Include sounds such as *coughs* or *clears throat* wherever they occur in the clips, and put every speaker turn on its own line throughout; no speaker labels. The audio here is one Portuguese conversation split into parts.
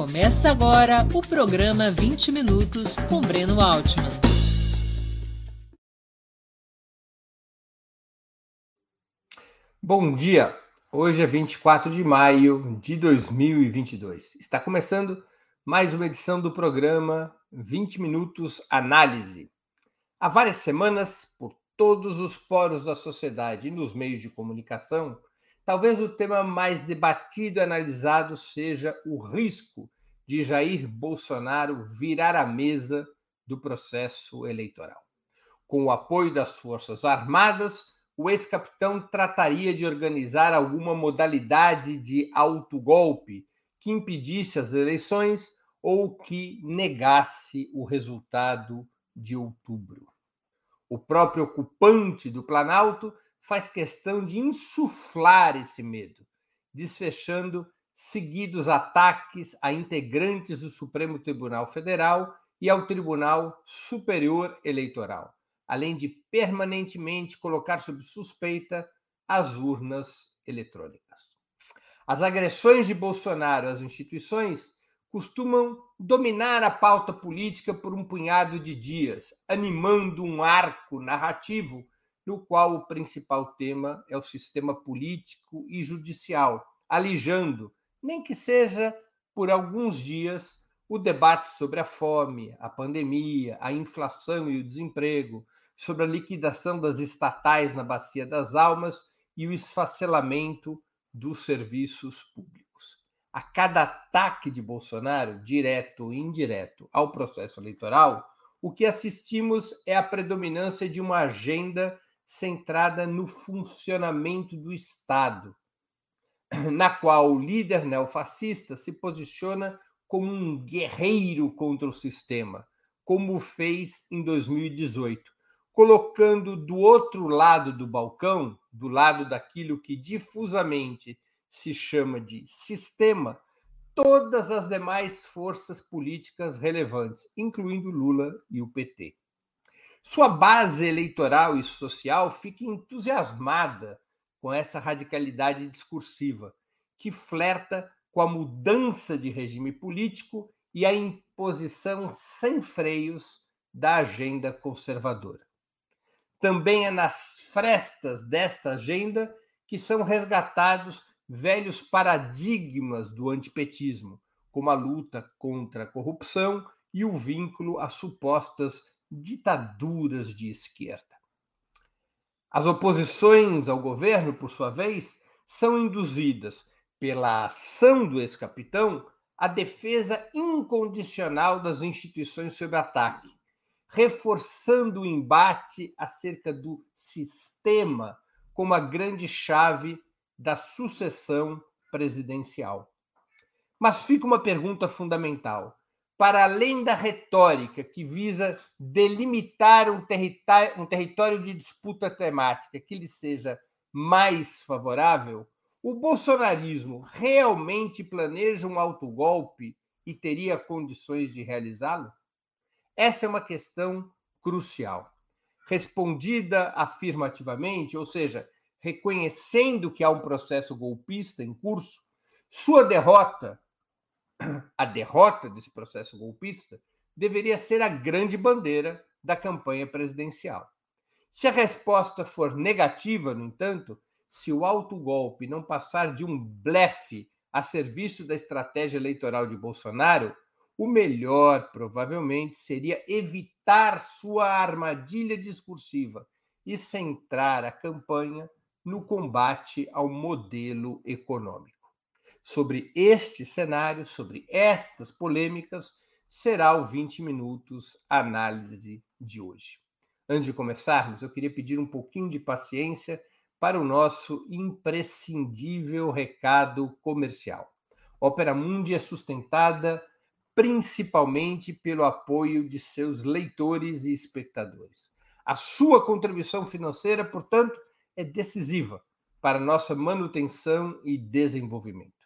Começa agora o programa 20 Minutos com Breno Altman.
Bom dia! Hoje é 24 de maio de 2022. Está começando mais uma edição do programa 20 Minutos Análise. Há várias semanas, por todos os poros da sociedade e nos meios de comunicação, talvez o tema mais debatido e analisado seja o risco de Jair Bolsonaro virar a mesa do processo eleitoral. Com o apoio das Forças Armadas, o ex-capitão trataria de organizar alguma modalidade de autogolpe que impedisse as eleições ou que negasse o resultado de outubro. O próprio ocupante do Planalto faz questão de insuflar esse medo, desfechando seguidos ataques a integrantes do Supremo Tribunal Federal e ao Tribunal Superior Eleitoral, além de permanentemente colocar sob suspeita as urnas eletrônicas. As agressões de Bolsonaro às instituições costumam dominar a pauta política por um punhado de dias, animando um arco narrativo no qual o principal tema é o sistema político e judicial, alijando, nem que seja por alguns dias, o debate sobre a fome, a pandemia, a inflação e o desemprego, sobre a liquidação das estatais na Bacia das Almas e o esfacelamento dos serviços públicos. A cada ataque de Bolsonaro, direto ou indireto, ao processo eleitoral, o que assistimos é a predominância de uma agenda centrada no funcionamento do Estado, *clears throat* na qual o líder neofascista se posiciona como um guerreiro contra o sistema, como fez em 2018, colocando do outro lado do balcão, do lado daquilo que difusamente se chama de sistema, todas as demais forças políticas relevantes, incluindo Lula e o PT. Sua base eleitoral e social fica entusiasmada com essa radicalidade discursiva, que flerta com a mudança de regime político e a imposição sem freios da agenda conservadora. Também é nas frestas desta agenda que são resgatados velhos paradigmas do antipetismo, como a luta contra a corrupção e o vínculo a supostas ditaduras de esquerda. As oposições ao governo, por sua vez, são induzidas pela ação do ex-capitão à defesa incondicional das instituições sob ataque, reforçando o embate acerca do sistema como a grande chave da sucessão presidencial. Mas fica uma pergunta fundamental: para além da retórica que visa delimitar um, um território de disputa temática que lhe seja mais favorável, o bolsonarismo realmente planeja um autogolpe e teria condições de realizá-lo? Essa é uma questão crucial. Respondida afirmativamente, ou seja, reconhecendo que há um processo golpista em curso, sua derrota a derrota desse processo golpista deveria ser a grande bandeira da campanha presidencial. Se a resposta for negativa, no entanto, se o autogolpe não passar de um blefe a serviço da estratégia eleitoral de Bolsonaro, o melhor, provavelmente, seria evitar sua armadilha discursiva e centrar a campanha no combate ao modelo econômico. Sobre este cenário, sobre estas polêmicas, será o 20 Minutos Análise de hoje. Antes de começarmos, eu queria pedir um pouquinho de paciência para o nosso imprescindível recado comercial. Opera Mundi é sustentada principalmente pelo apoio de seus leitores e espectadores. A sua contribuição financeira, portanto, é decisiva para nossa manutenção e desenvolvimento.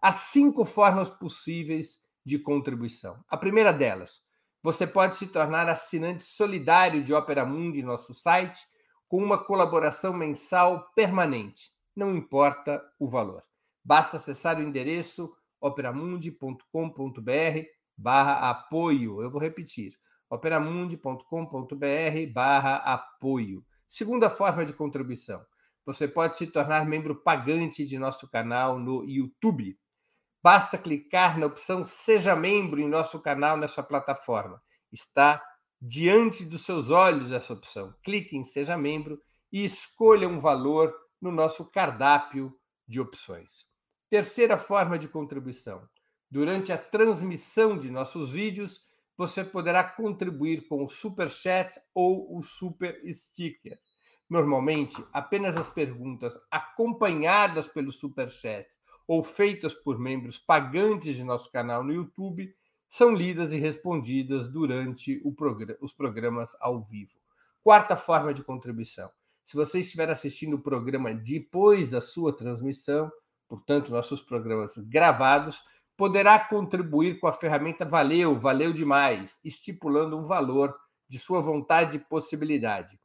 Há cinco formas possíveis de contribuição. A primeira delas, você pode se tornar assinante solidário de Opera Mundi, nosso site, com uma colaboração mensal permanente, não importa o valor. Basta acessar o endereço operamundi.com.br barra apoio. Eu vou repetir, operamundi.com.br barra apoio. Segunda forma de contribuição, você pode se tornar membro pagante de nosso canal no YouTube. Basta clicar na opção Seja Membro em nosso canal nessa plataforma. Está diante dos seus olhos essa opção. Clique em Seja Membro e escolha um valor no nosso cardápio de opções. Terceira forma de contribuição. Durante a transmissão de nossos vídeos, você poderá contribuir com o Super Chat ou o Super Sticker. Normalmente, apenas as perguntas acompanhadas pelo Super Chat ou feitas por membros pagantes de nosso canal no YouTube são lidas e respondidas durante os programas ao vivo. Quarta forma de contribuição. Se você estiver assistindo o programa depois da sua transmissão, portanto, nossos programas gravados, poderá contribuir com a ferramenta Valeu, valeu demais, estipulando um valor de sua vontade e possibilidade.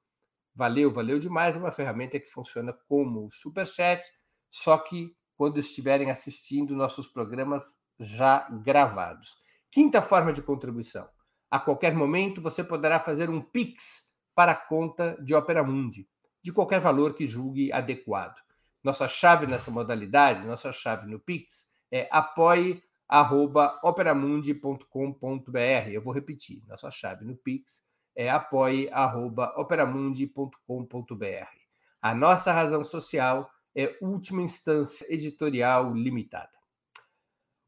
Valeu, valeu demais é uma ferramenta que funciona como o Superchat, só que quando estiverem assistindo nossos programas já gravados. Quinta forma de contribuição. A qualquer momento você poderá fazer um Pix para a conta de Opera Mundi de qualquer valor que julgue adequado. Nossa chave nessa modalidade, nossa chave no Pix é apoie@operamundi.com.br. Eu vou repetir, nossa chave no Pix é apoie@operamundi.com.br. A nossa razão social é última instância editorial limitada.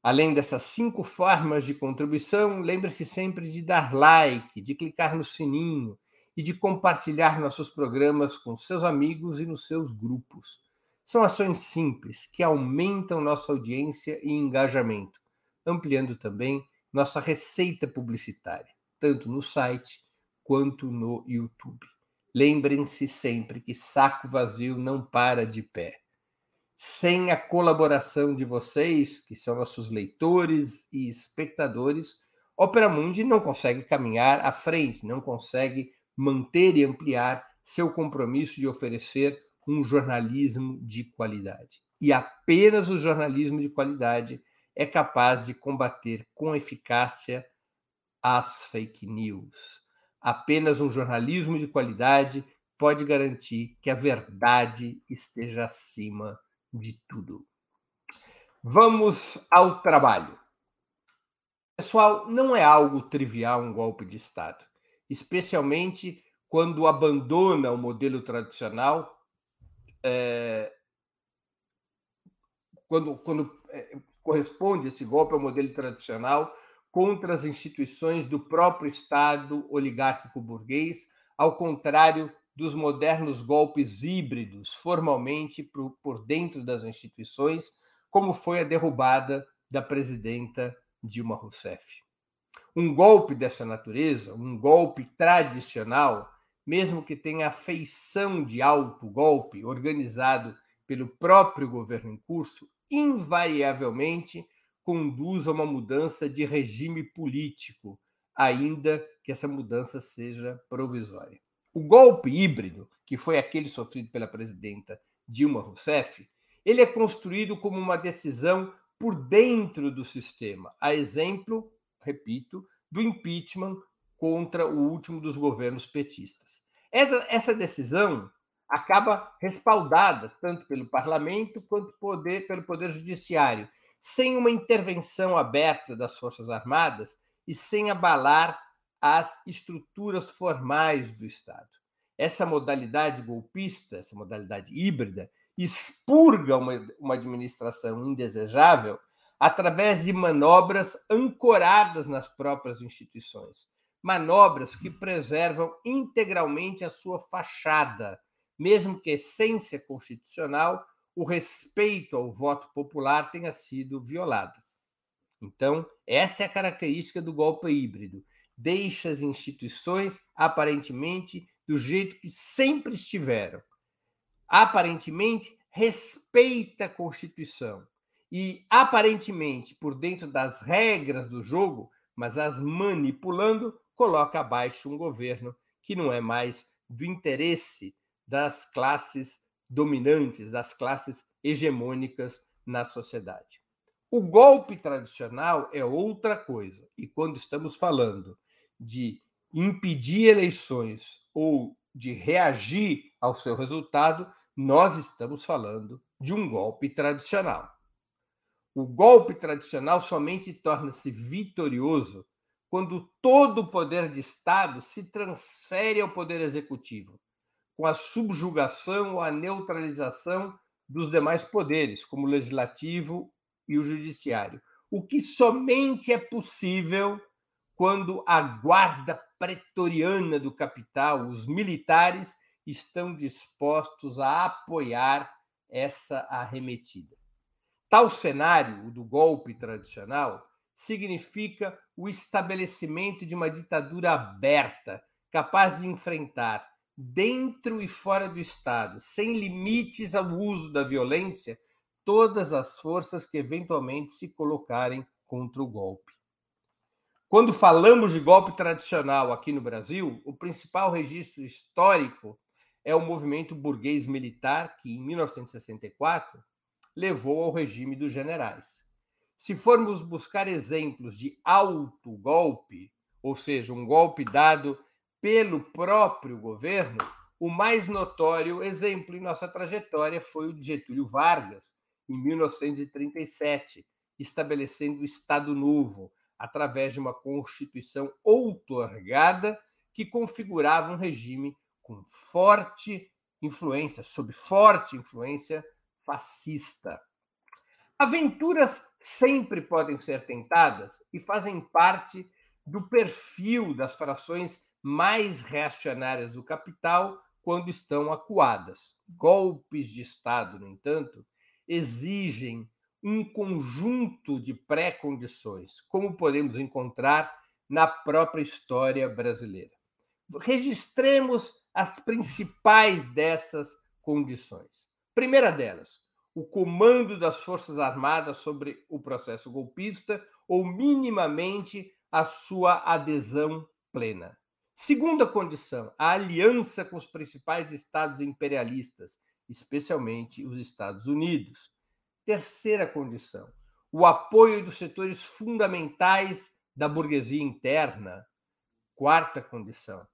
Além dessas cinco formas de contribuição, lembre-se sempre de dar like, de clicar no sininho, e de compartilhar nossos programas com seus amigos e nos seus grupos. São ações simples que aumentam nossa audiência e engajamento, ampliando também nossa receita publicitária, tanto no site quanto no YouTube. Lembrem-se sempre que saco vazio não para de pé. Sem a colaboração de vocês, que são nossos leitores e espectadores, Opera Mundi não consegue caminhar à frente, não consegue manter e ampliar seu compromisso de oferecer um jornalismo de qualidade. E apenas o jornalismo de qualidade é capaz de combater com eficácia as fake news. Apenas um jornalismo de qualidade pode garantir que a verdade esteja acima de tudo. Vamos ao trabalho. Pessoal, não é algo trivial um golpe de Estado especialmente quando abandona o modelo tradicional, é, quando, quando é, corresponde esse golpe ao modelo tradicional contra as instituições do próprio Estado oligárquico burguês, ao contrário dos modernos golpes híbridos, formalmente por, dentro das instituições, como foi a derrubada da presidenta Dilma Rousseff. Um golpe dessa natureza, um golpe tradicional, mesmo que tenha a feição de alto golpe organizado pelo próprio governo em curso, invariavelmente conduz a uma mudança de regime político, ainda que essa mudança seja provisória. O golpe híbrido, que foi aquele sofrido pela presidenta Dilma Rousseff, ele é construído como uma decisão por dentro do sistema, a exemplo repito, do impeachment contra o último dos governos petistas. Essa decisão acaba respaldada tanto pelo parlamento quanto poder, pelo poder judiciário, sem uma intervenção aberta das forças armadas e sem abalar as estruturas formais do Estado. Essa modalidade golpista, essa modalidade híbrida, expurga uma, uma administração indesejável através de manobras ancoradas nas próprias instituições. Manobras que preservam integralmente a sua fachada, mesmo que a essência constitucional, o respeito ao voto popular tenha sido violado. Então, essa é a característica do golpe híbrido. Deixa as instituições aparentemente do jeito que sempre estiveram. Aparentemente, respeita a Constituição e aparentemente por dentro das regras do jogo, mas as manipulando, coloca abaixo um governo que não é mais do interesse das classes dominantes, das classes hegemônicas na sociedade. O golpe tradicional é outra coisa. E quando estamos falando de impedir eleições ou de reagir ao seu resultado, nós estamos falando de um golpe tradicional. O golpe tradicional somente torna-se vitorioso quando todo o poder de Estado se transfere ao poder executivo, com a subjugação ou a neutralização dos demais poderes, como o legislativo e o judiciário. O que somente é possível quando a guarda pretoriana do capital, os militares, estão dispostos a apoiar essa arremetida. Tal cenário, o do golpe tradicional, significa o estabelecimento de uma ditadura aberta, capaz de enfrentar, dentro e fora do Estado, sem limites ao uso da violência, todas as forças que eventualmente se colocarem contra o golpe. Quando falamos de golpe tradicional aqui no Brasil, o principal registro histórico é o movimento burguês militar que, em 1964, levou ao regime dos generais. Se formos buscar exemplos de alto golpe, ou seja, um golpe dado pelo próprio governo, o mais notório exemplo em nossa trajetória foi o de Getúlio Vargas, em 1937, estabelecendo o Estado Novo, através de uma Constituição outorgada que configurava um regime com forte influência, sob forte influência fascista. Aventuras sempre podem ser tentadas e fazem parte do perfil das frações mais reacionárias do capital quando estão acuadas. Golpes de Estado, no entanto, exigem um conjunto de pré-condições, como podemos encontrar na própria história brasileira. Registremos as principais dessas condições. Primeira delas, o comando das Forças Armadas sobre o processo golpista ou minimamente a sua adesão plena. Segunda condição, a aliança com os principais estados imperialistas, especialmente os Estados Unidos. Terceira condição, o apoio dos setores fundamentais da burguesia interna. Quarta condição,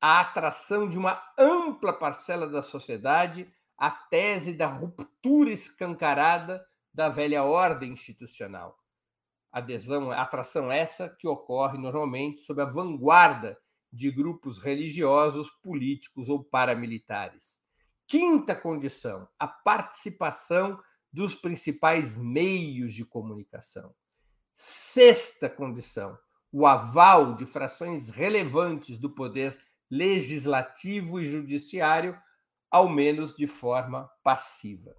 a atração de uma ampla parcela da sociedade a tese da ruptura escancarada da velha ordem institucional. Adesão, atração essa que ocorre normalmente sob a vanguarda de grupos religiosos, políticos ou paramilitares. Quinta condição, a participação dos principais meios de comunicação. Sexta condição, o aval de frações relevantes do poder legislativo e judiciário ao menos de forma passiva.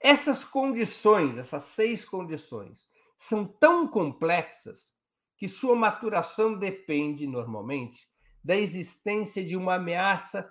Essas condições, essas seis condições, são tão complexas que sua maturação depende, normalmente, da existência de uma ameaça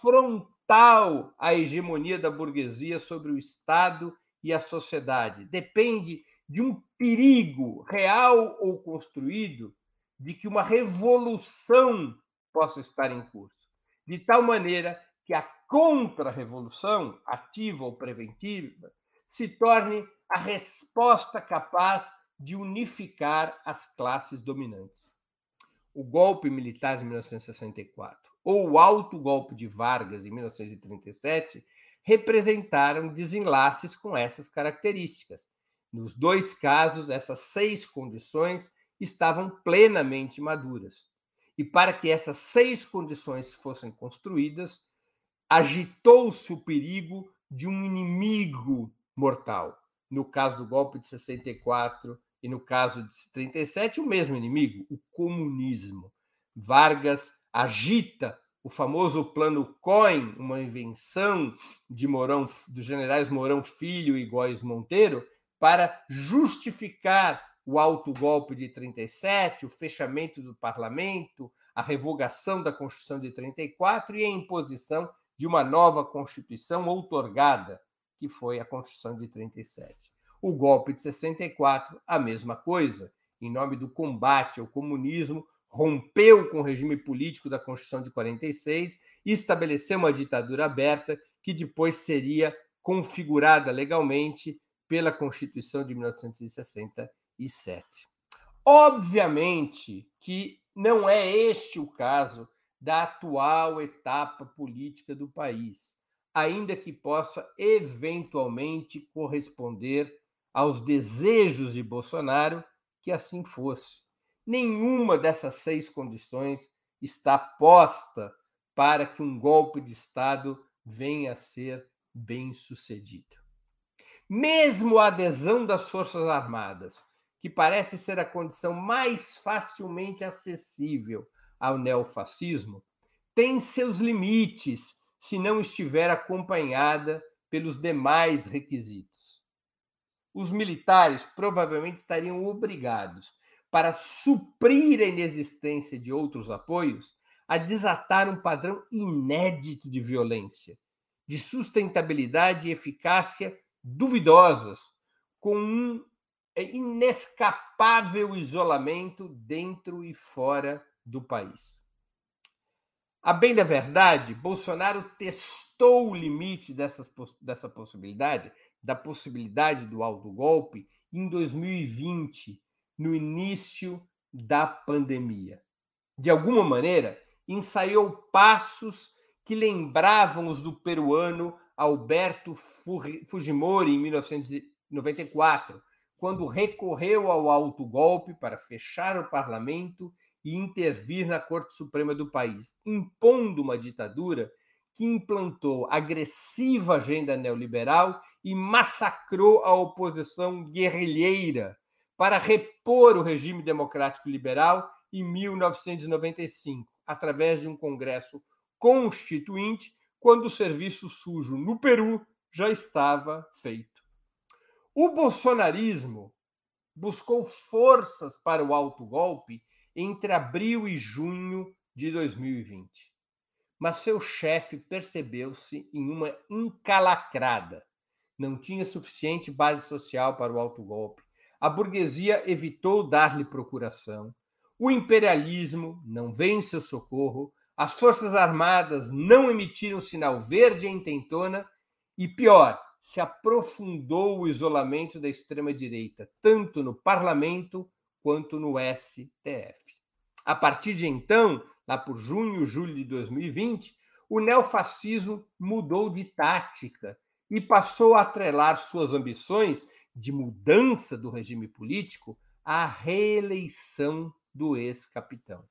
frontal à hegemonia da burguesia sobre o Estado e a sociedade. Depende de um perigo real ou construído de que uma revolução possa estar em curso, de tal maneira que a contra-revolução, ativa ou preventiva, se torne a resposta capaz de unificar as classes dominantes. O golpe militar de 1964 ou o alto golpe de Vargas em 1937 representaram desenlaces com essas características. Nos dois casos, essas seis condições estavam plenamente maduras. E para que essas seis condições fossem construídas, agitou-se o perigo de um inimigo mortal. No caso do golpe de 64 e no caso de 37, o mesmo inimigo, o comunismo. Vargas agita o famoso plano Cohen, uma invenção de Mourão, dos generais Mourão Filho e Góes Monteiro, para justificar o alto golpe de 37, o fechamento do parlamento, a revogação da Constituição de 34 e a imposição de uma nova Constituição outorgada, que foi a Constituição de 37. O golpe de 64, a mesma coisa, em nome do combate ao comunismo, rompeu com o regime político da Constituição de 46 e estabeleceu uma ditadura aberta que depois seria configurada legalmente pela Constituição de 1967. Obviamente que não é este o caso da atual etapa política do país, ainda que possa eventualmente corresponder aos desejos de Bolsonaro que assim fosse. Nenhuma dessas seis condições está posta para que um golpe de Estado venha a ser bem sucedido. Mesmo a adesão das Forças Armadas, que parece ser a condição mais facilmente acessível ao neofascismo, tem seus limites se não estiver acompanhada pelos demais requisitos. Os militares provavelmente estariam obrigados, para suprir a inexistência de outros apoios, a desatar um padrão inédito de violência, de sustentabilidade e eficácia duvidosas, com um inescapável isolamento dentro e fora do país. A bem da verdade, Bolsonaro testou o limite dessas, dessa possibilidade, da possibilidade do autogolpe, em 2020, no início da pandemia. De alguma maneira, ensaiou passos que lembravam os do peruano Alberto Fujimori em 1994, quando recorreu ao autogolpe para fechar o parlamento e intervir na Corte Suprema do país, impondo uma ditadura que implantou agressiva agenda neoliberal e massacrou a oposição guerrilheira para repor o regime democrático liberal em 1995, através de um congresso constituinte, quando o serviço sujo no Peru já estava feito. O bolsonarismo buscou forças para o autogolpe entre abril e junho de 2020. Mas seu chefe percebeu-se em uma encalacrada. Não tinha suficiente base social para o autogolpe. A burguesia evitou dar-lhe procuração. O imperialismo não veio em seu socorro. As forças armadas não emitiram sinal verde em intentona. E pior, se aprofundou o isolamento da extrema-direita, tanto no parlamento quanto no STF. A partir de então, lá por junho, julho de 2020, o neofascismo mudou de tática e passou a atrelar suas ambições de mudança do regime político à reeleição do ex-capitão.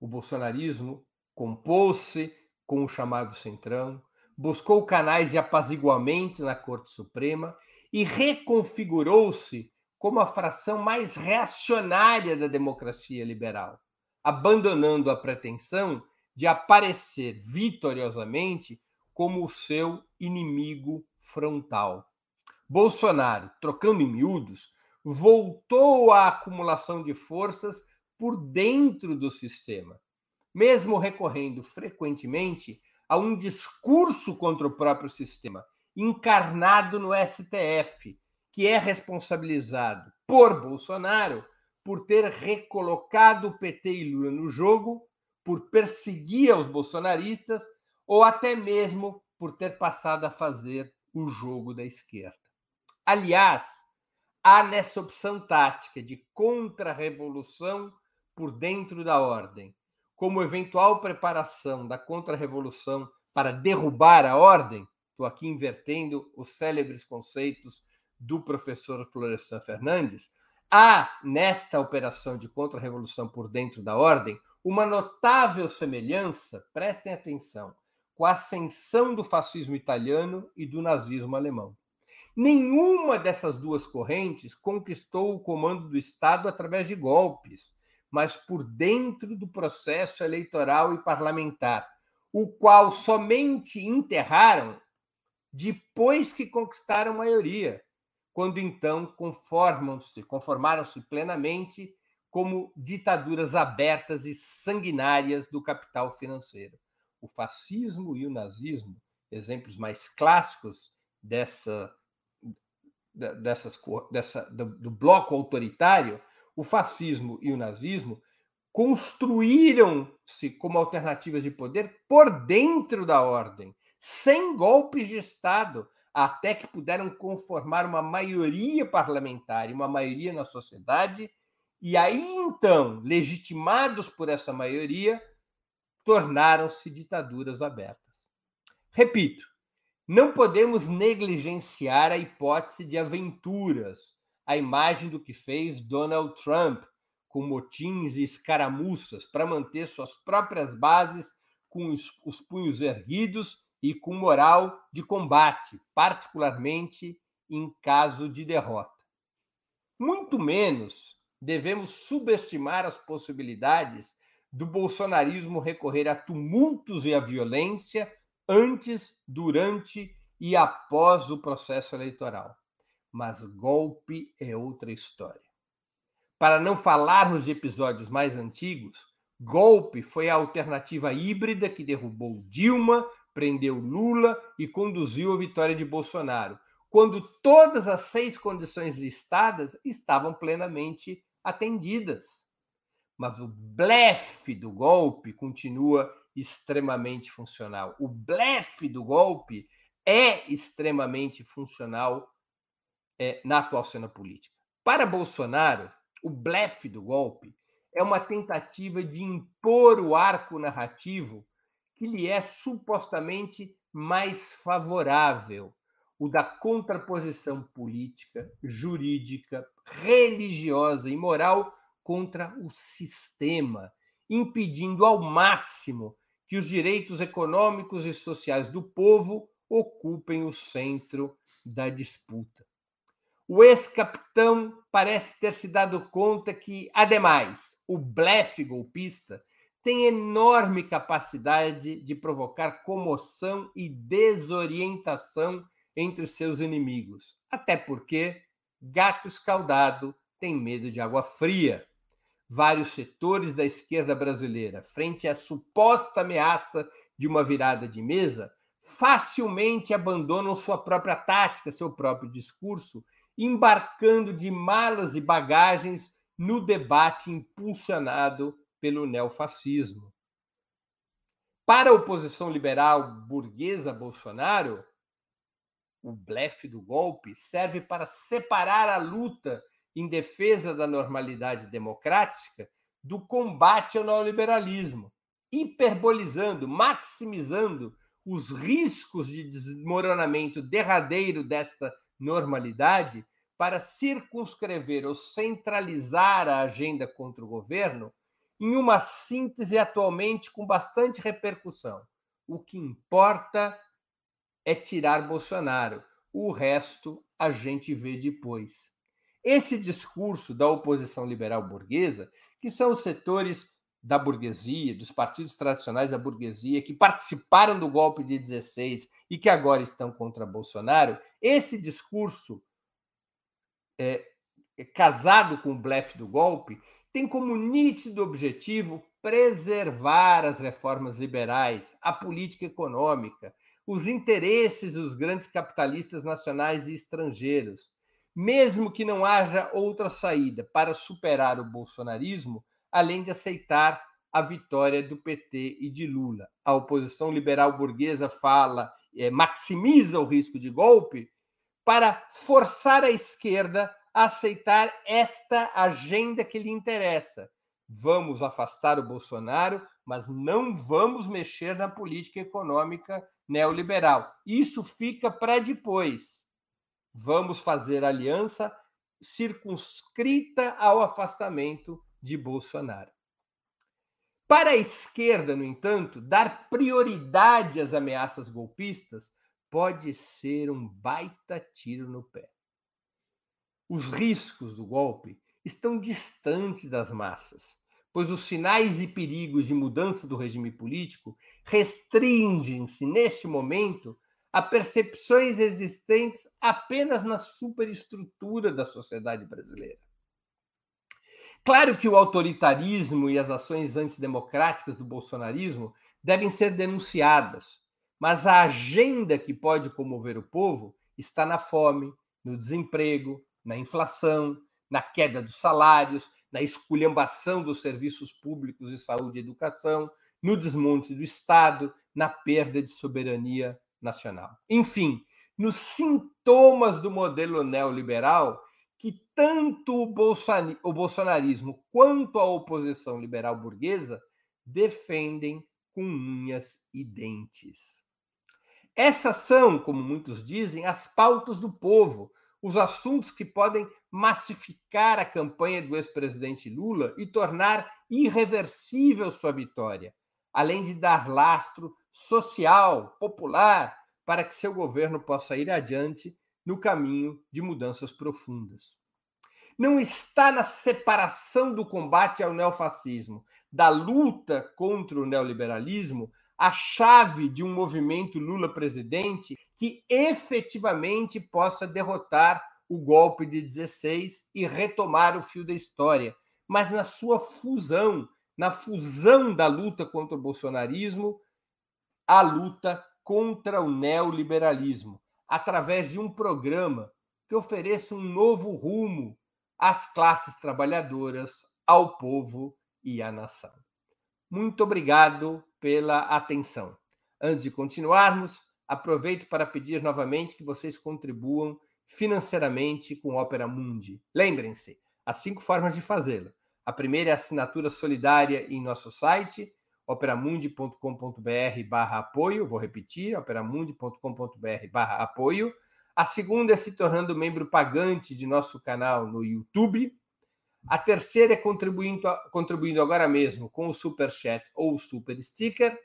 O bolsonarismo compôs-se com o chamado Centrão, buscou canais de apaziguamento na Corte Suprema e reconfigurou-se como a fração mais reacionária da democracia liberal, abandonando a pretensão de aparecer vitoriosamente como o seu inimigo frontal. Bolsonaro, trocando em miúdos, voltou à acumulação de forças por dentro do sistema, mesmo recorrendo frequentemente a um discurso contra o próprio sistema, encarnado no STF, que é responsabilizado por Bolsonaro por ter recolocado o PT e Lula no jogo, por perseguir os bolsonaristas ou até mesmo por ter passado a fazer o jogo da esquerda. Aliás, há nessa opção tática de contra-revolução por dentro da ordem, como eventual preparação da contra-revolução para derrubar a ordem, estou aqui invertendo os célebres conceitos do professor Florestan Fernandes, há nesta operação de contra-revolução por dentro da ordem uma notável semelhança, prestem atenção, com a ascensão do fascismo italiano e do nazismo alemão. Nenhuma dessas duas correntes conquistou o comando do Estado através de golpes, mas por dentro do processo eleitoral e parlamentar, o qual somente enterraram depois que conquistaram maioria, quando então conformam-se, conformaram-se plenamente como ditaduras abertas e sanguinárias do capital financeiro. O fascismo e o nazismo, exemplos mais clássicos dessa, dessas, dessa, do, do bloco autoritário, o fascismo e o nazismo construíram-se como alternativas de poder por dentro da ordem, sem golpes de Estado, até que puderam conformar uma maioria parlamentar e uma maioria na sociedade, e aí então, legitimados por essa maioria, tornaram-se ditaduras abertas. Repito, não podemos negligenciar a hipótese de aventuras, a imagem do que fez Donald Trump com motins e escaramuças para manter suas próprias bases com os, os punhos erguidos e com moral de combate, particularmente em caso de derrota. Muito menos devemos subestimar as possibilidades do bolsonarismo recorrer a tumultos e à violência antes, durante e após o processo eleitoral. Mas golpe é outra história. Para não falarmos de episódios mais antigos, golpe foi a alternativa híbrida que derrubou Dilma, prendeu Lula e conduziu a vitória de Bolsonaro, quando todas as seis condições listadas estavam plenamente atendidas. Mas o blefe do golpe continua extremamente funcional. O blefe do golpe é extremamente funcional é, na atual cena política. Para Bolsonaro, o blefe do golpe é uma tentativa de impor o arco narrativo que lhe é supostamente mais favorável, o da contraposição política, jurídica, religiosa e moral contra o sistema, impedindo ao máximo que os direitos econômicos e sociais do povo ocupem o centro da disputa. O ex-capitão parece ter se dado conta que, ademais, o blefe golpista tem enorme capacidade de provocar comoção e desorientação entre seus inimigos, até porque gato escaldado tem medo de água fria. Vários setores da esquerda brasileira frente à suposta ameaça de uma virada de mesa, facilmente abandonam sua própria tática, seu próprio discurso, embarcando de malas e bagagens no debate impulsionado pelo neofascismo. Para a oposição liberal burguesa Bolsonaro, o blefe do golpe serve para separar a luta em defesa da normalidade democrática do combate ao neoliberalismo, hiperbolizando, maximizando os riscos de desmoronamento derradeiro desta normalidade para circunscrever ou centralizar a agenda contra o governo em uma síntese atualmente com bastante repercussão. O que importa é tirar Bolsonaro, o resto a gente vê depois. Esse discurso da oposição liberal burguesa, que são os setores da burguesia, dos partidos tradicionais da burguesia, que participaram do golpe de 16 e que agora estão contra Bolsonaro, esse discurso, é, é casado com o blefe do golpe, tem como nítido objetivo preservar as reformas liberais, a política econômica, os interesses dos grandes capitalistas nacionais e estrangeiros, mesmo que não haja outra saída para superar o bolsonarismo, além de aceitar a vitória do PT e de Lula. A oposição liberal burguesa fala, é, maximiza o risco de golpe para forçar a esquerda aceitar esta agenda que lhe interessa. Vamos afastar o Bolsonaro, mas não vamos mexer na política econômica neoliberal. Isso fica para depois vamos fazer aliança circunscrita ao afastamento de Bolsonaro. Para a esquerda, no entanto, dar prioridade às ameaças golpistas pode ser um baita tiro no pé. Os riscos do golpe estão distantes das massas, pois os sinais e perigos de mudança do regime político restringem-se, neste momento, a percepções existentes apenas na superestrutura da sociedade brasileira. Claro que o autoritarismo e as ações antidemocráticas do bolsonarismo devem ser denunciadas, mas a agenda que pode comover o povo está na fome, no desemprego, na inflação, na queda dos salários, na esculhambação dos serviços públicos de saúde e educação, no desmonte do Estado, na perda de soberania nacional. Enfim, nos sintomas do modelo neoliberal que tanto o bolsonarismo quanto a oposição liberal burguesa defendem com unhas e dentes. Essas são, como muitos dizem, as pautas do povo, os assuntos que podem massificar a campanha do ex-presidente Lula e tornar irreversível sua vitória, além de dar lastro social, popular, para que seu governo possa ir adiante no caminho de mudanças profundas. Não está na separação do combate ao neofascismo, da luta contra o neoliberalismo, a chave de um movimento Lula presidente que efetivamente possa derrotar o golpe de 16 e retomar o fio da história, mas na sua fusão, na fusão da luta contra o bolsonarismo, a luta contra o neoliberalismo, através de um programa que ofereça um novo rumo às classes trabalhadoras, ao povo e à nação. Muito obrigado pela atenção. Antes de continuarmos, aproveito para pedir novamente que vocês contribuam financeiramente com Opera Mundi. Lembrem-se, há cinco formas de fazê-lo. A primeira é a assinatura solidária em nosso site, operamundi.com.br barra apoio, vou repetir, operamundi.com.br barra apoio. A segunda é se tornando membro pagante de nosso canal no YouTube. A terceira é contribuindo, contribuindo agora mesmo com o Super Chat ou o Super Sticker.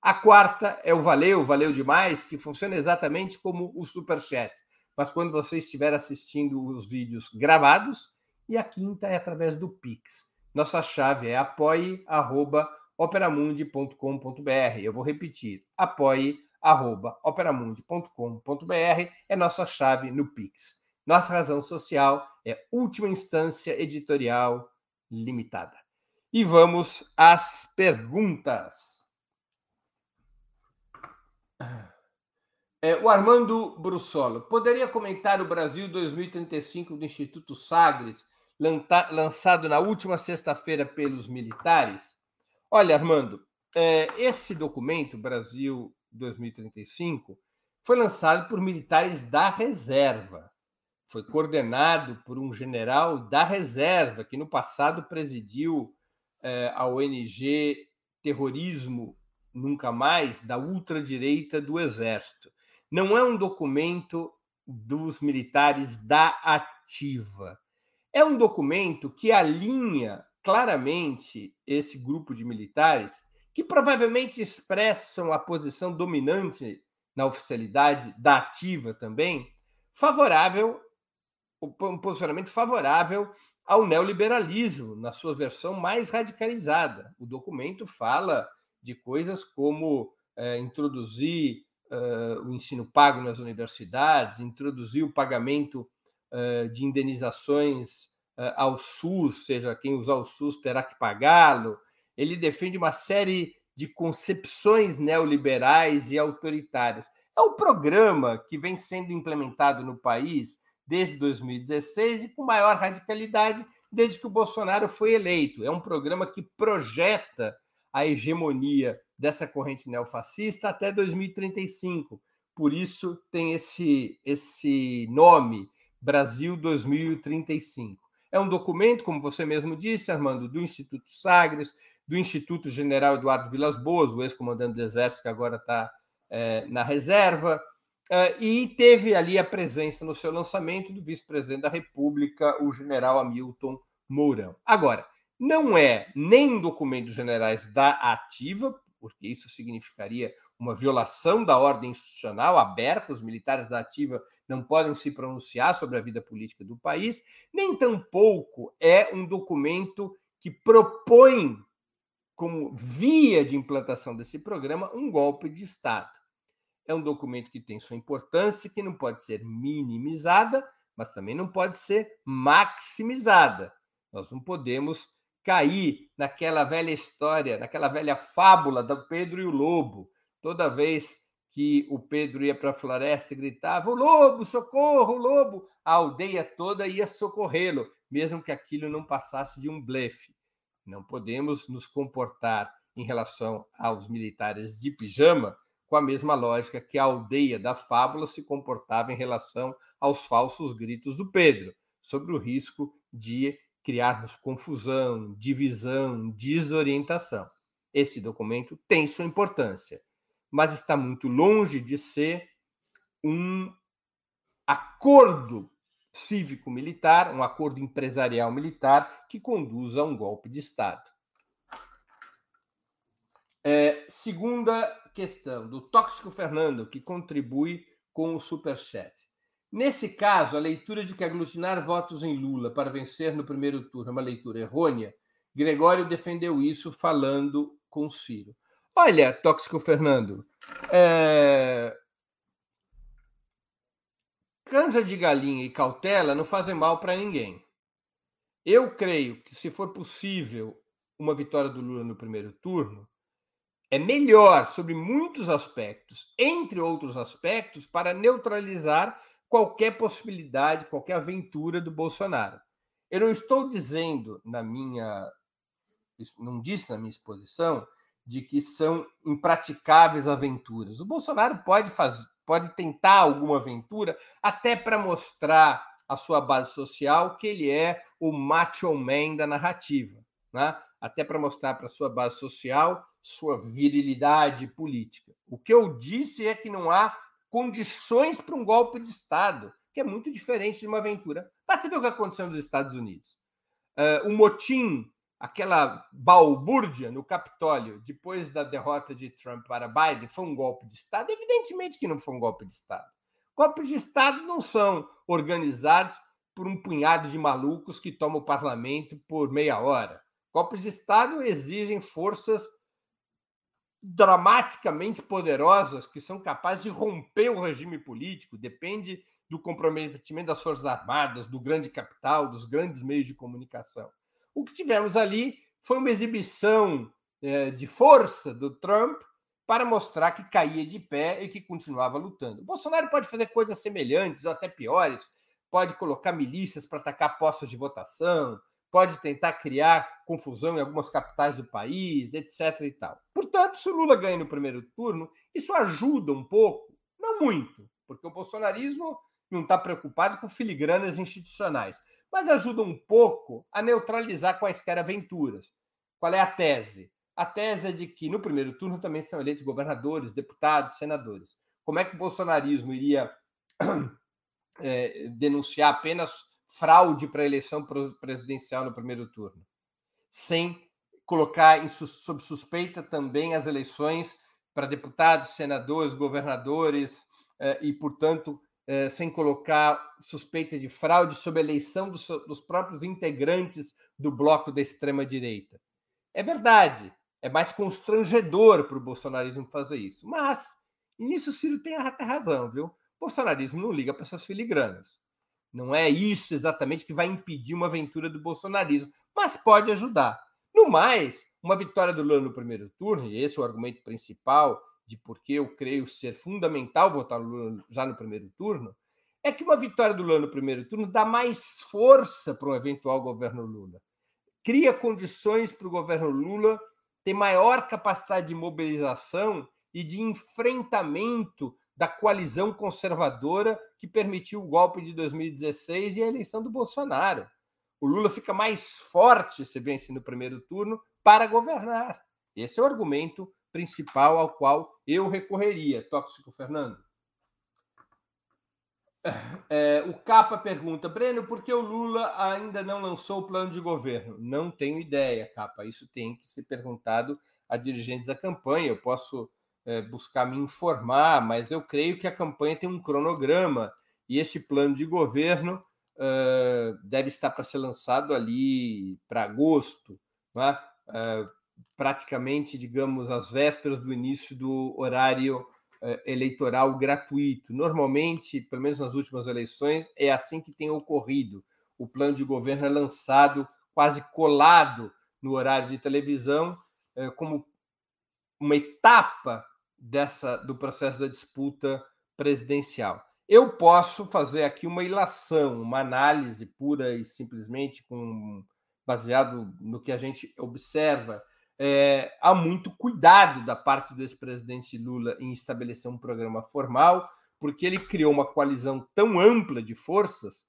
A quarta é o Valeu, Valeu Demais, que funciona exatamente como o Super Chat, mas quando você estiver assistindo os vídeos gravados. E a quinta é através do Pix. Nossa chave é apoie.operamundi.com.br. Eu vou repetir, apoie.operamundi.com.br é nossa chave no Pix. Nossa razão social é última instância editorial limitada. E vamos às perguntas. É, o Armando Brussolo, poderia comentar o Brasil 2035 do Instituto Sagres, lançado na última sexta-feira pelos militares? Olha, Armando, é, esse documento, Brasil 2035, foi lançado por militares da reserva foi coordenado por um general da reserva, que no passado presidiu eh, a ONG Terrorismo Nunca Mais, da ultradireita do Exército. Não é um documento dos militares da ativa. É um documento que alinha claramente esse grupo de militares que provavelmente expressam a posição dominante na oficialidade da ativa também, favorável um posicionamento favorável ao neoliberalismo, na sua versão mais radicalizada. O documento fala de coisas como é, introduzir é, o ensino pago nas universidades, introduzir o pagamento é, de indenizações ao SUS, seja quem usar o SUS terá que pagá-lo. Ele defende uma série de concepções neoliberais e autoritárias. É o programa que vem sendo implementado no país desde 2016 e com maior radicalidade desde que o Bolsonaro foi eleito. É um programa que projeta a hegemonia dessa corrente neofascista até 2035. Por isso tem esse, esse nome, Brasil 2035. É um documento, como você mesmo disse, Armando, do Instituto Sagres, do Instituto General Eduardo Vilas Boas, o ex-comandante do Exército, que agora está é, na reserva, e teve ali a presença no seu lançamento do vice-presidente da República, o general Hamilton Mourão. Agora, não é nem um documento dos generais da ativa, porque isso significaria uma violação da ordem institucional aberta, os militares da ativa não podem se pronunciar sobre a vida política do país, nem tampouco é um documento que propõe, como via de implantação desse programa, um golpe de Estado. É um documento que tem sua importância, que não pode ser minimizada, mas também não pode ser maximizada. Nós não podemos cair naquela velha história, naquela velha fábula do Pedro e o lobo. Toda vez que o Pedro ia para a floresta e gritava: O lobo, socorro, o lobo! A aldeia toda ia socorrê-lo, mesmo que aquilo não passasse de um blefe. Não podemos nos comportar em relação aos militares de pijama com a mesma lógica que a aldeia da fábula se comportava em relação aos falsos gritos do Pedro, sobre o risco de criarmos confusão, divisão, desorientação. Esse documento tem sua importância, mas está muito longe de ser um acordo cívico-militar, um acordo empresarial-militar que conduza a um golpe de Estado. É, segunda questão, do Tóxico Fernando, que contribui com o Superchat. Nesse caso, a leitura de que aglutinar votos em Lula para vencer no primeiro turno é uma leitura errônea, Gregório defendeu isso falando com Ciro. Olha, Tóxico Fernando, é... canja de galinha e cautela não fazem mal para ninguém. Eu creio que, se for possível uma vitória do Lula no primeiro turno, é melhor sobre muitos aspectos, entre outros aspectos, para neutralizar qualquer possibilidade, qualquer aventura do Bolsonaro. Eu não estou dizendo na minha não disse na minha exposição de que são impraticáveis aventuras. O Bolsonaro pode fazer, pode tentar alguma aventura até para mostrar à sua base social que ele é o macho man da narrativa, né? Até para mostrar para sua base social sua virilidade política. O que eu disse é que não há condições para um golpe de Estado, que é muito diferente de uma aventura. Basta ver o que aconteceu nos Estados Unidos. Uh, o motim, aquela balbúrdia no Capitólio, depois da derrota de Trump para Biden, foi um golpe de Estado? Evidentemente que não foi um golpe de Estado. Golpes de Estado não são organizados por um punhado de malucos que tomam o parlamento por meia hora. Golpes de Estado exigem forças dramaticamente poderosas que são capazes de romper o regime político, depende do comprometimento das Forças Armadas, do grande capital, dos grandes meios de comunicação. O que tivemos ali foi uma exibição é, de força do Trump para mostrar que caía de pé e que continuava lutando. O Bolsonaro pode fazer coisas semelhantes ou até piores, pode colocar milícias para atacar postos de votação, pode tentar criar confusão em algumas capitais do país, etc. e tal. Portanto, se o Lula ganha no primeiro turno, isso ajuda um pouco, não muito, porque o bolsonarismo não está preocupado com filigranas institucionais, mas ajuda um pouco a neutralizar quaisquer aventuras. Qual é a tese? A tese é de que no primeiro turno também são eleitos governadores, deputados, senadores. Como é que o bolsonarismo iria é, *clears throat* denunciar apenas fraude para a eleição presidencial no primeiro turno, sem colocar em, sob suspeita também as eleições para deputados, senadores, governadores eh, e, portanto, eh, sem colocar suspeita de fraude sobre a eleição dos, dos próprios integrantes do bloco da extrema-direita. É verdade, é mais constrangedor para o bolsonarismo fazer isso, mas nisso o Ciro tem a razão, viu? O bolsonarismo não liga para essas filigranas. Não é isso exatamente que vai impedir uma aventura do bolsonarismo, mas pode ajudar. No mais, uma vitória do Lula no primeiro turno, e esse é o argumento principal de por que eu creio ser fundamental votar Lula já no primeiro turno, é que uma vitória do Lula no primeiro turno dá mais força para um eventual governo Lula. Cria condições para o governo Lula ter maior capacidade de mobilização e de enfrentamento da coalizão conservadora que permitiu o golpe de 2016 e a eleição do Bolsonaro. O Lula fica mais forte se vence no primeiro turno para governar. Esse é o argumento principal ao qual eu recorreria. Tóxico, Fernando. É, o Capa pergunta, Breno, por que o Lula ainda não lançou o plano de governo? Não tenho ideia, Capa. Isso tem que ser perguntado a dirigentes da campanha. Eu posso é, buscar me informar, mas eu creio que a campanha tem um cronograma e esse plano de governo uh, deve estar para ser lançado ali para agosto, né? uh, praticamente, digamos, às vésperas do início do horário uh, eleitoral gratuito. Normalmente, pelo menos nas últimas eleições, é assim que tem ocorrido. O plano de governo é lançado quase colado no horário de televisão, como uma etapa dessa do processo da disputa presidencial. Eu posso fazer aqui uma ilação, uma análise pura e simplesmente com baseado no que a gente observa é, há muito cuidado da parte do ex-presidente Lula em estabelecer um programa formal, porque ele criou uma coalizão tão ampla de forças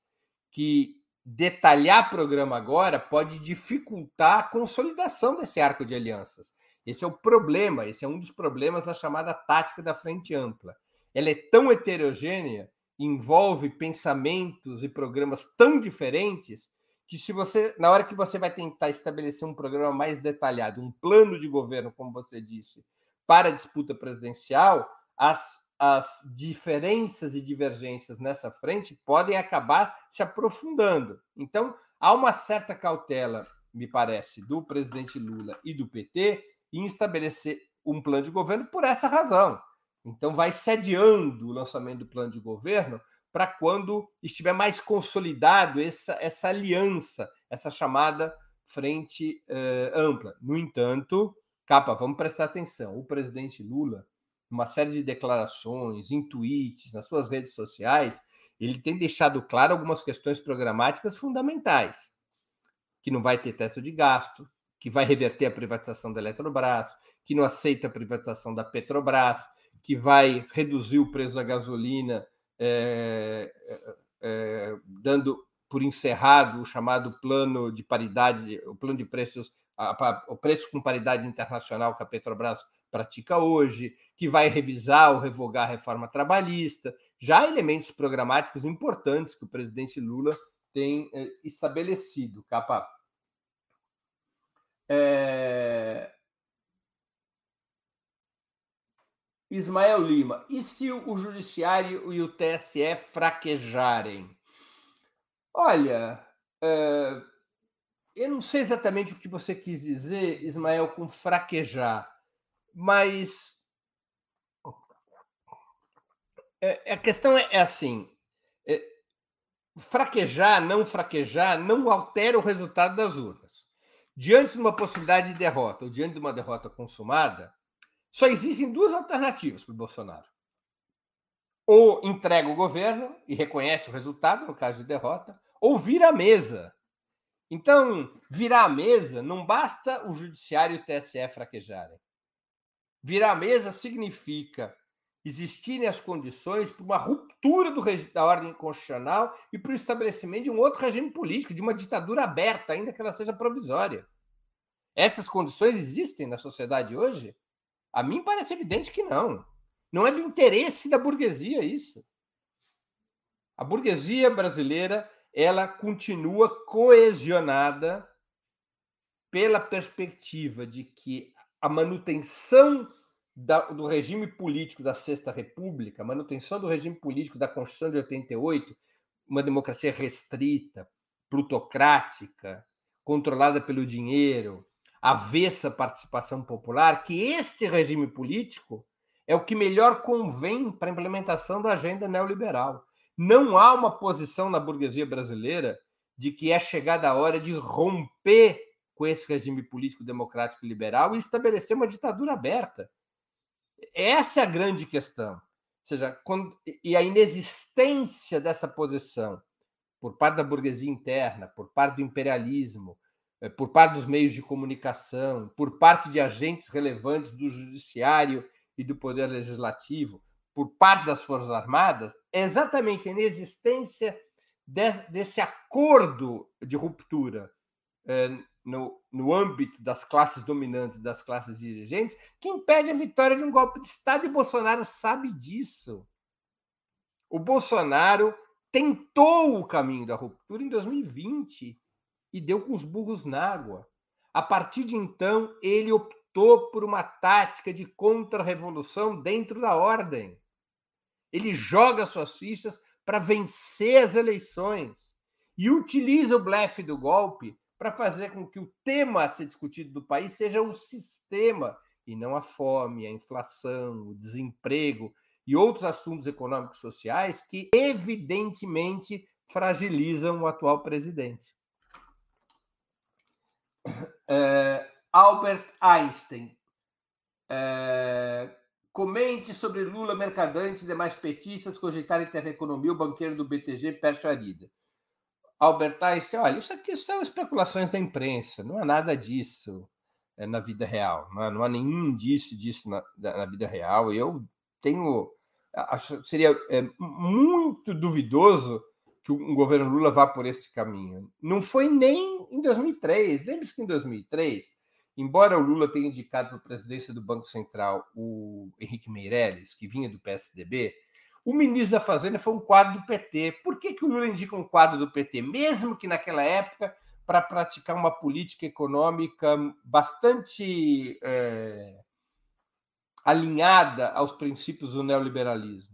que detalhar programa agora pode dificultar a consolidação desse arco de alianças. Esse é o problema, esse é um dos problemas da chamada tática da frente ampla. Ela é tão heterogênea, envolve pensamentos e programas tão diferentes que se você, na hora que você vai tentar estabelecer um programa mais detalhado, um plano de governo, como você disse, para a disputa presidencial, as, as diferenças e divergências nessa frente podem acabar se aprofundando. Então, há uma certa cautela, me parece, do presidente Lula e do PT em estabelecer um plano de governo por essa razão. Então, vai sediando o lançamento do plano de governo para quando estiver mais consolidado essa, essa aliança, essa chamada frente uh, ampla. No entanto, capa, vamos prestar atenção: o presidente Lula, uma série de declarações, em tweets, nas suas redes sociais, ele tem deixado claro algumas questões programáticas fundamentais, que não vai ter teto de gasto, que vai reverter a privatização da Eletrobras, que não aceita a privatização da Petrobras, que vai reduzir o preço da gasolina é, é, dando por encerrado o chamado plano de paridade, o plano de preços, a, o preço com paridade internacional que a Petrobras pratica hoje, que vai revisar ou revogar a reforma trabalhista, já elementos programáticos importantes que o presidente Lula tem estabelecido. Capa. É, Ismael Lima, e se o Judiciário e o TSE fraquejarem? Olha, é, eu não sei exatamente o que você quis dizer, Ismael, com fraquejar, mas é, a questão é, é assim: é, fraquejar, não fraquejar, não altera o resultado das urnas. Diante de uma possibilidade de derrota ou diante de uma derrota consumada, só existem duas alternativas para o Bolsonaro. Ou entrega o governo e reconhece o resultado, no caso de derrota, ou vira a mesa. Então, virar a mesa não basta o judiciário e o TSE fraquejarem. Virar a mesa significa existirem as condições para uma ruptura do, da ordem constitucional e para o estabelecimento de um outro regime político, de uma ditadura aberta, ainda que ela seja provisória. Essas condições existem na sociedade hoje? A mim parece evidente que não. Não é do interesse da burguesia isso. A burguesia brasileira ela continua coesionada pela perspectiva de que a manutenção da, do regime político da Sexta República, manutenção do regime político da Constituição de 88, uma democracia restrita, plutocrática, controlada pelo dinheiro, avessa participação popular, que este regime político é o que melhor convém para a implementação da agenda neoliberal. Não há uma posição na burguesia brasileira de que é chegada a hora de romper com esse regime político democrático liberal e estabelecer uma ditadura aberta. Essa é a grande questão. Ou seja, quando, e a inexistência dessa posição por parte da burguesia interna, por parte do imperialismo, é, por parte dos meios de comunicação, por parte de agentes relevantes do judiciário e do poder legislativo, por parte das Forças Armadas, é exatamente a inexistência desse acordo de ruptura é, no, no âmbito das classes dominantes das classes dirigentes que impede a vitória de um golpe de Estado e Bolsonaro sabe disso. O Bolsonaro tentou o caminho da ruptura em 2020 e deu com os burros na água. A partir de então, ele optou por uma tática de contra-revolução dentro da ordem. Ele joga suas fichas para vencer as eleições e utiliza o blefe do golpe para fazer com que o tema a ser discutido do país seja o sistema e não a fome, a inflação, o desemprego e outros assuntos econômicos sociais que evidentemente fragilizam o atual presidente. É, Albert Einstein. É, comente sobre Lula, Mercadante e demais petistas cogitarem ter economia, o banqueiro do BTG, Pércio Arida. Albert Einstein, olha, isso aqui são especulações da imprensa, não é nada disso. é, na vida real. Não, é? não, há nenhum indício disso na, na vida real. Eu tenho. Acho, seria é, muito duvidoso que um governo Lula vá por esse caminho. Não foi nem em 2003. Lembre-se que em 2003, embora o Lula tenha indicado para a presidência do Banco Central o Henrique Meirelles, que vinha do PSDB, o ministro da Fazenda foi um quadro do PT. Por que, que o Lula indica um quadro do PT? Mesmo que naquela época, para praticar uma política econômica bastante é, alinhada aos princípios do neoliberalismo.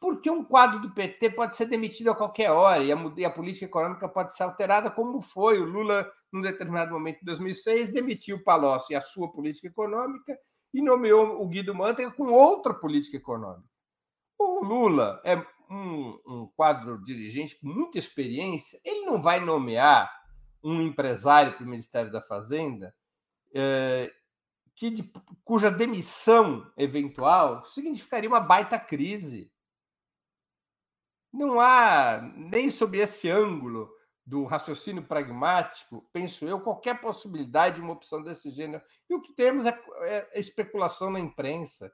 Porque um quadro do PT pode ser demitido a qualquer hora e a, e a política econômica pode ser alterada, como foi. O Lula, num determinado momento, em 2006, demitiu o Palocci e a sua política econômica e nomeou o Guido Mantega com outra política econômica. O Lula é um, um quadro dirigente com muita experiência, ele não vai nomear um empresário para o Ministério da Fazenda é, que de, cuja demissão eventual significaria uma baita crise. Não há, nem sob esse ângulo do raciocínio pragmático, penso eu, qualquer possibilidade de uma opção desse gênero. E o que temos é, é especulação na imprensa.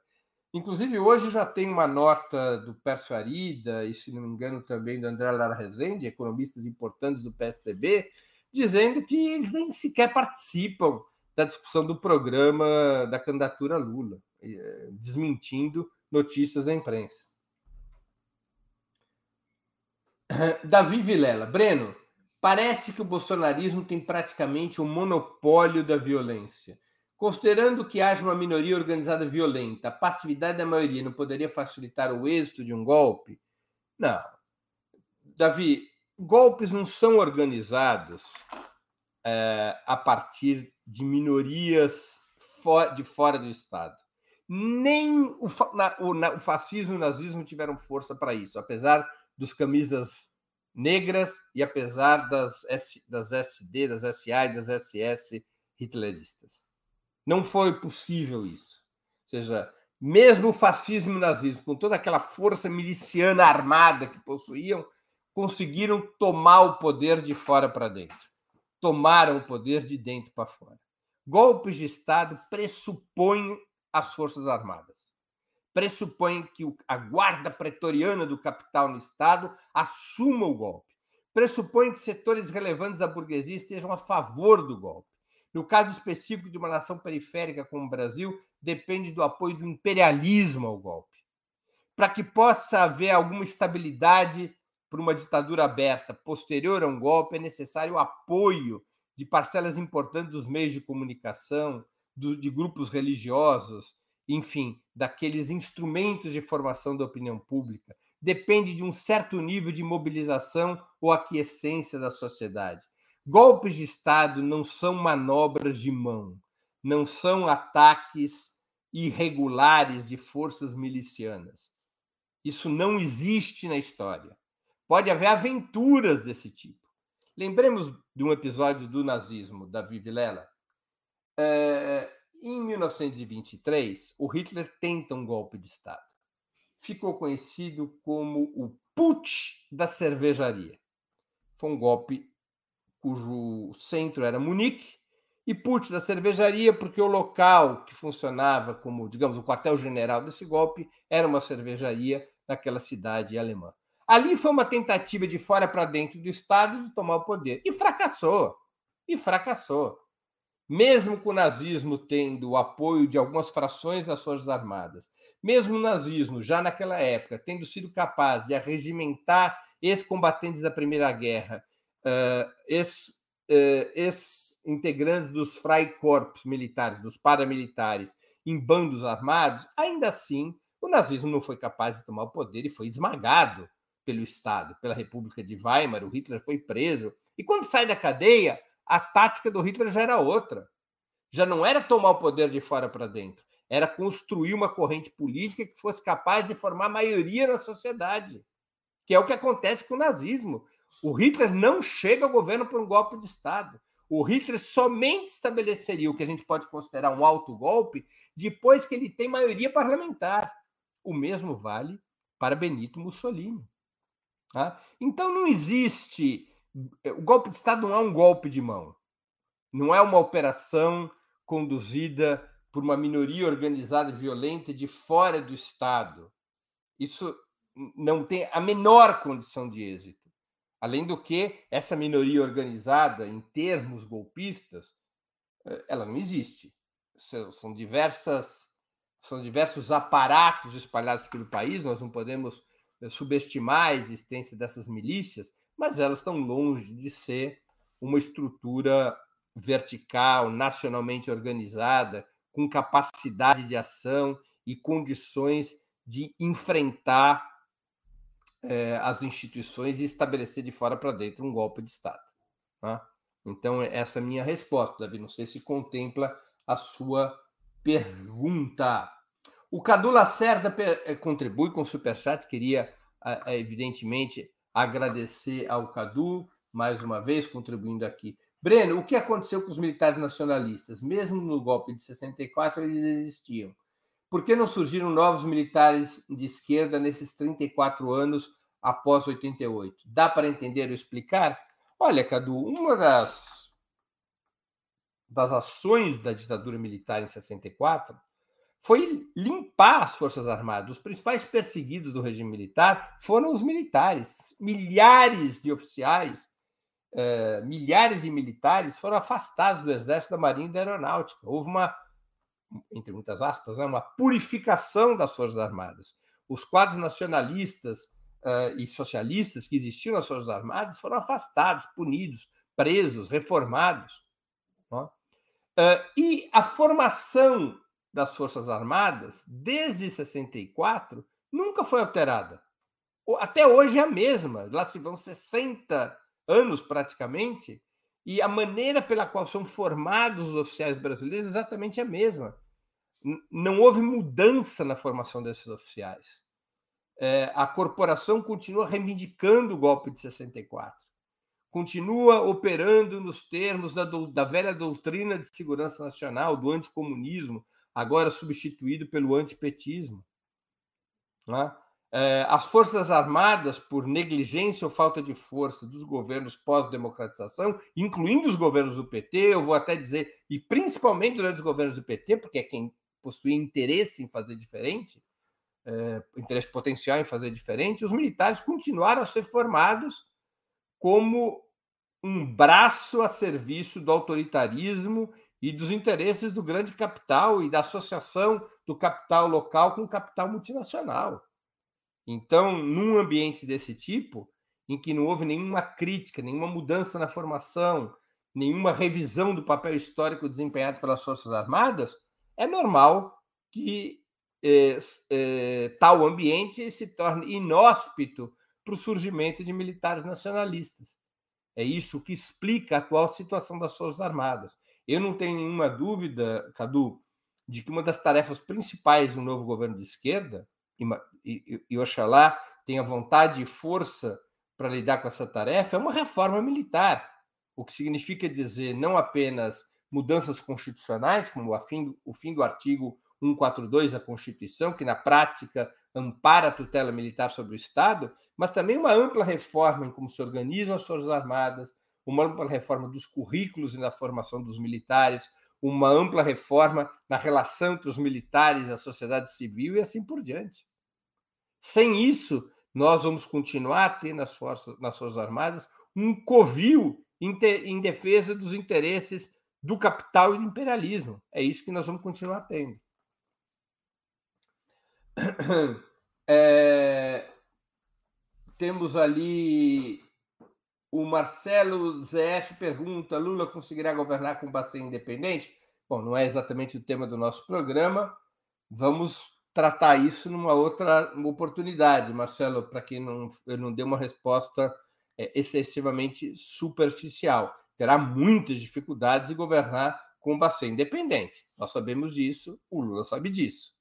Inclusive, hoje já tem uma nota do Pércio Arida, e se não me engano também do André Lara Rezende, economistas importantes do PSDB, dizendo que eles nem sequer participam da discussão do programa da candidatura Lula, eh, desmentindo notícias da imprensa. *clears throat* Davi Vilela, Breno, parece que o bolsonarismo tem praticamente o um monopólio da violência. Considerando que haja uma minoria organizada violenta, a passividade da maioria não poderia facilitar o êxito de um golpe? Não. Davi, golpes não são organizados é, a partir de minorias de fora do Estado. Nem o, na, o, na, o fascismo e o nazismo tiveram força para isso, apesar dos camisas negras e apesar das, S, das SD, das SA e das SS hitleristas. Não foi possível isso. Ou seja, mesmo o fascismo e o nazismo, com toda aquela força miliciana armada que possuíam, conseguiram tomar o poder de fora para dentro. Tomaram o poder de dentro para fora. Golpes de Estado pressupõem as Forças Armadas. Pressupõem que a guarda pretoriana do capital no Estado assuma o golpe. Pressupõem que setores relevantes da burguesia estejam a favor do golpe. No caso específico de uma nação periférica como o Brasil, depende do apoio do imperialismo ao golpe. Para que possa haver alguma estabilidade para uma ditadura aberta posterior a um golpe, é necessário o apoio de parcelas importantes dos meios de comunicação, do, de grupos religiosos, enfim, daqueles instrumentos de formação da opinião pública. Depende de um certo nível de mobilização ou aquiescência da sociedade. Golpes de Estado não são manobras de mão, não são ataques irregulares de forças milicianas. Isso não existe na história. Pode haver aventuras desse tipo. Lembremos de um episódio do nazismo, da Vilela. É, em 1923, o Hitler tenta um golpe de Estado. Ficou conhecido como o Putsch da cervejaria. Foi um golpe cujo centro era Munique, e Putsch da cervejaria, porque o local que funcionava como, digamos, o quartel-general desse golpe era uma cervejaria naquela cidade alemã. Ali foi uma tentativa de fora para dentro do Estado de tomar o poder. E fracassou. E fracassou. Mesmo com o nazismo tendo o apoio de algumas frações das Forças Armadas, mesmo o nazismo, já naquela época, tendo sido capaz de arregimentar ex-combatentes da Primeira Guerra uh, ex-integrantes dos Freikorps militares, dos paramilitares, em bandos armados, ainda assim, o nazismo não foi capaz de tomar o poder e foi esmagado pelo Estado, pela República de Weimar. O Hitler foi preso. E quando sai da cadeia, a tática do Hitler já era outra. Já não era tomar o poder de fora para dentro, era construir uma corrente política que fosse capaz de formar maioria na sociedade, que é o que acontece com o nazismo. O Hitler não chega ao governo por um golpe de Estado. O Hitler somente estabeleceria o que a gente pode considerar um alto golpe depois que ele tem maioria parlamentar. O mesmo vale para Benito Mussolini. Tá? Então não existe. O golpe de Estado não é um golpe de mão. Não é uma operação conduzida por uma minoria organizada violenta de fora do Estado. Isso não tem a menor condição de êxito. Além do que, essa minoria organizada, em termos golpistas, eh, ela não existe. São diversas, são diversos aparatos espalhados pelo país, nós não podemos eh, subestimar a existência dessas milícias, mas elas estão longe de ser uma estrutura vertical, nacionalmente organizada, com capacidade de ação e condições de enfrentar é, as instituições e estabelecer de fora para dentro um golpe de Estado. Tá? Então, essa é a minha resposta, Davi. Não sei se contempla a sua pergunta. O Cadu Lacerda eh, contribui com o Superchat. Queria, evidentemente, agradecer ao Cadu, mais uma vez, contribuindo aqui. Breno, o que aconteceu com os militares nacionalistas? Mesmo no golpe de 64, eles existiam. Por que não surgiram novos militares de esquerda nesses 34 anos após 88? Dá para entender ou explicar? Olha, Cadu, uma das, das ações da ditadura militar em 64 foi limpar as Forças Armadas. Os principais perseguidos do regime militar foram os militares. Milhares de oficiais eh, milhares de militares foram afastados do Exército, da Marinha e da Aeronáutica. Houve uma, entre muitas aspas, né, uma purificação das Forças Armadas. Os quadros nacionalistas uh, e socialistas que existiam nas Forças Armadas foram afastados, punidos, presos, reformados. Uh, e a formação das Forças Armadas, desde 64, nunca foi alterada. Até hoje é a mesma. Lá se vão 60 anos praticamente, e a maneira pela qual são formados os oficiais brasileiros é exatamente a mesma. Não houve mudança na formação desses oficiais. É, a corporação continua reivindicando o golpe de 64, continua operando nos termos da, da velha doutrina de segurança nacional, do anticomunismo, agora substituído pelo antipetismo. Né? É, as Forças Armadas, por negligência ou falta de força dos governos pós-democratização, incluindo os governos do PT, eu vou até dizer, e principalmente durante os governos do PT, porque é quem possuía interesse em fazer diferente, é, interesse potencial em fazer diferente, os militares continuaram a ser formados como um braço a serviço do autoritarismo e dos interesses do grande capital e da associação do capital local com o capital multinacional. Então, num ambiente desse tipo, em que não houve nenhuma crítica, nenhuma mudança na formação, nenhuma revisão do papel histórico desempenhado pelas Forças Armadas, é normal que é, é, tal ambiente se torne inóspito para o surgimento de militares nacionalistas. É isso que explica a atual situação das Forças Armadas. Eu não tenho nenhuma dúvida, Cadu, de que uma das tarefas principais do novo governo de esquerda e, e, Oxalá tenha vontade e força para lidar com essa tarefa, é uma reforma militar, o que significa dizer não apenas mudanças constitucionais, como o fim, o fim do artigo 142 da Constituição, que na prática ampara a tutela militar sobre o Estado, mas também uma ampla reforma em como se organizam as Forças Armadas, uma ampla reforma dos currículos e na formação dos militares, uma ampla reforma na relação entre os militares e a sociedade civil e assim por diante. Sem isso, nós vamos continuar a ter nas forças, nas Forças Armadas um covil em, em defesa dos interesses do capital e do imperialismo. É isso que nós vamos continuar tendo. *coughs* É, temos ali o Marcelo ZF pergunta: Lula conseguirá governar com base independente? Bom, não é exatamente o tema do nosso programa. Vamos tratar isso numa outra oportunidade, Marcelo, para quem não, eu não dei uma resposta é, excessivamente superficial. Terá muitas dificuldades em governar com base independente. Nós sabemos disso, o Lula sabe disso.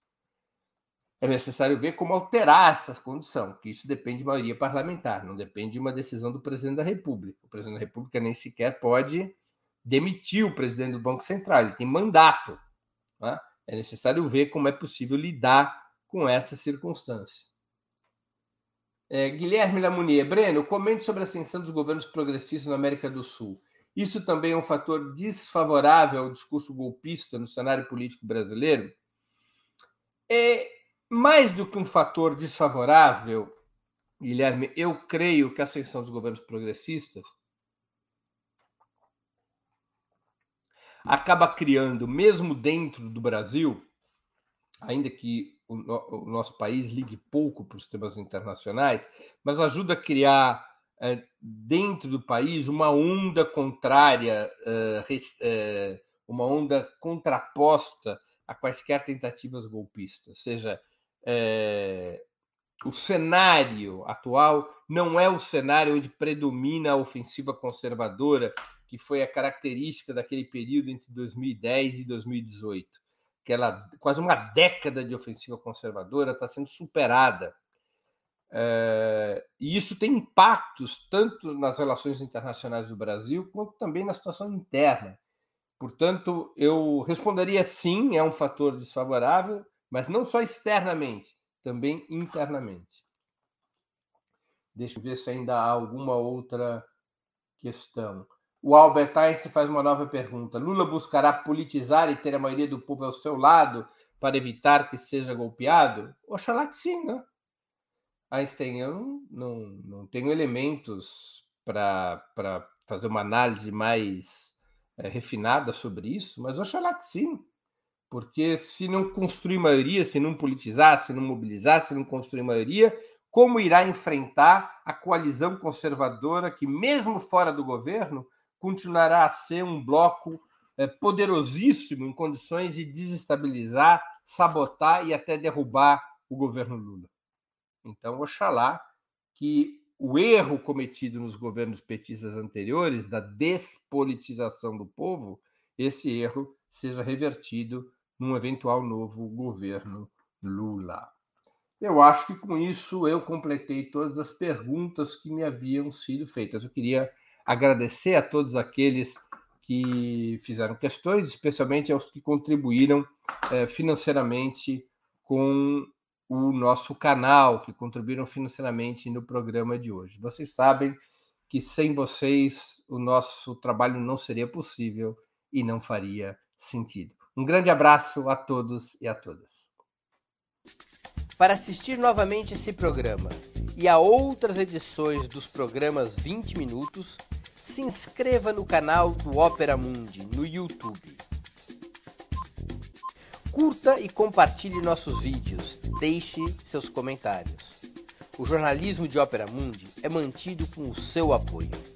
É necessário ver como alterar essa condição, que isso depende de maioria parlamentar, não depende de uma decisão do presidente da República. O presidente da República nem sequer pode demitir o presidente do Banco Central, ele tem mandato. Né? É necessário ver como é possível lidar com essa circunstância. É, Guilherme Lamounier, Breno, comente sobre a ascensão dos governos progressistas na América do Sul. Isso também é um fator desfavorável ao discurso golpista no cenário político brasileiro? É mais do que um fator desfavorável, Guilherme, eu creio que a ascensão dos governos progressistas acaba criando, mesmo dentro do Brasil, ainda que o, o nosso país ligue pouco para os temas internacionais, mas ajuda a criar é, dentro do país uma onda contrária, é, é, uma onda contraposta a quaisquer tentativas golpistas, seja é, o cenário atual não é o cenário onde predomina a ofensiva conservadora, que foi a característica daquele período entre 2010 e 2018. Aquela quase uma década de ofensiva conservadora está sendo superada. É, e isso tem impactos tanto nas relações internacionais do Brasil quanto também na situação interna. Portanto, eu responderia sim, é um fator desfavorável, mas não só externamente, também internamente. Deixa eu ver se ainda há alguma outra questão. O Albert Einstein faz uma nova pergunta. Lula buscará politizar e ter a maioria do povo ao seu lado para evitar que seja golpeado? Oxalá que sim, né? Einstein, eu não, não, não tenho elementos para fazer uma análise mais é, refinada sobre isso, mas oxalá que sim. Porque se não construir maioria, se não politizar, se não mobilizar, se não construir maioria, como irá enfrentar a coalizão conservadora que, mesmo fora do governo, continuará a ser um bloco é, poderosíssimo em condições de desestabilizar, sabotar e até derrubar o governo Lula. Então, oxalá que o erro cometido nos governos petistas anteriores, da despolitização do povo, esse erro seja revertido num eventual novo governo Lula. Eu acho que com isso eu completei todas as perguntas que me haviam sido feitas. Eu queria agradecer a todos aqueles que fizeram questões, especialmente aos que contribuíram eh, financeiramente com o nosso canal, que contribuíram financeiramente no programa de hoje. Vocês sabem que sem vocês o nosso trabalho não seria possível e não faria sentido. Um grande abraço a todos e a todas.
Para assistir novamente esse programa e a outras edições dos programas 20 Minutos, se inscreva no canal do Opera Mundi no YouTube. Curta e compartilhe nossos vídeos, deixe seus comentários. O jornalismo de Opera Mundi é mantido com o seu apoio.